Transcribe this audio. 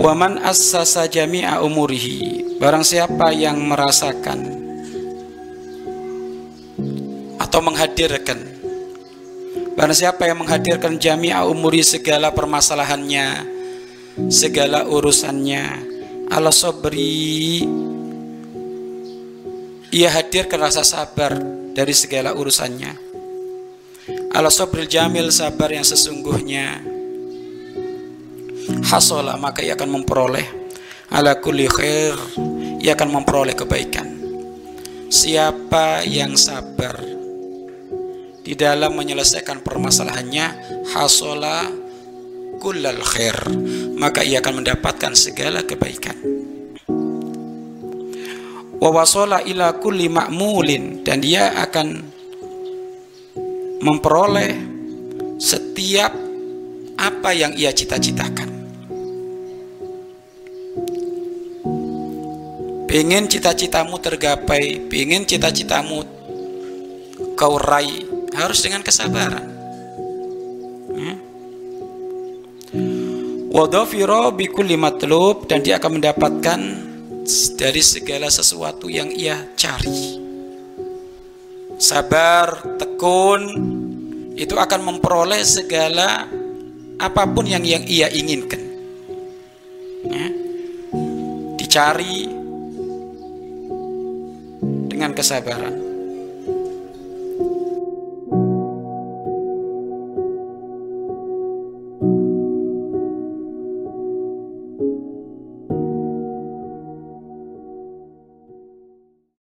Waman assasa jami'a umurihi. Barang siapa yang merasakan Atau menghadirkan Barang siapa yang menghadirkan jami'a umuri segala permasalahannya Segala urusannya Ala sobri Ia hadirkan rasa sabar dari segala urusannya. Ala sobril jamil sabar yang sesungguhnya hasola maka ia akan memperoleh ala kulli khair ia akan memperoleh kebaikan. Siapa yang sabar di dalam menyelesaikan permasalahannya hasola kullal khair maka ia akan mendapatkan segala kebaikan. Wawasola ila kulli ma'mulin dan dia akan memperoleh setiap apa yang ia cita-citakan Pengen cita-citamu tergapai, pengen cita-citamu kau raih, harus dengan kesabaran. Ya. Wadafiro bikulli matlub dan dia akan mendapatkan dari segala sesuatu yang ia cari. Sabar, tekun, itu akan memperoleh segala apa pun yang yang ia inginkan. Ya. Dicari, kesabaran.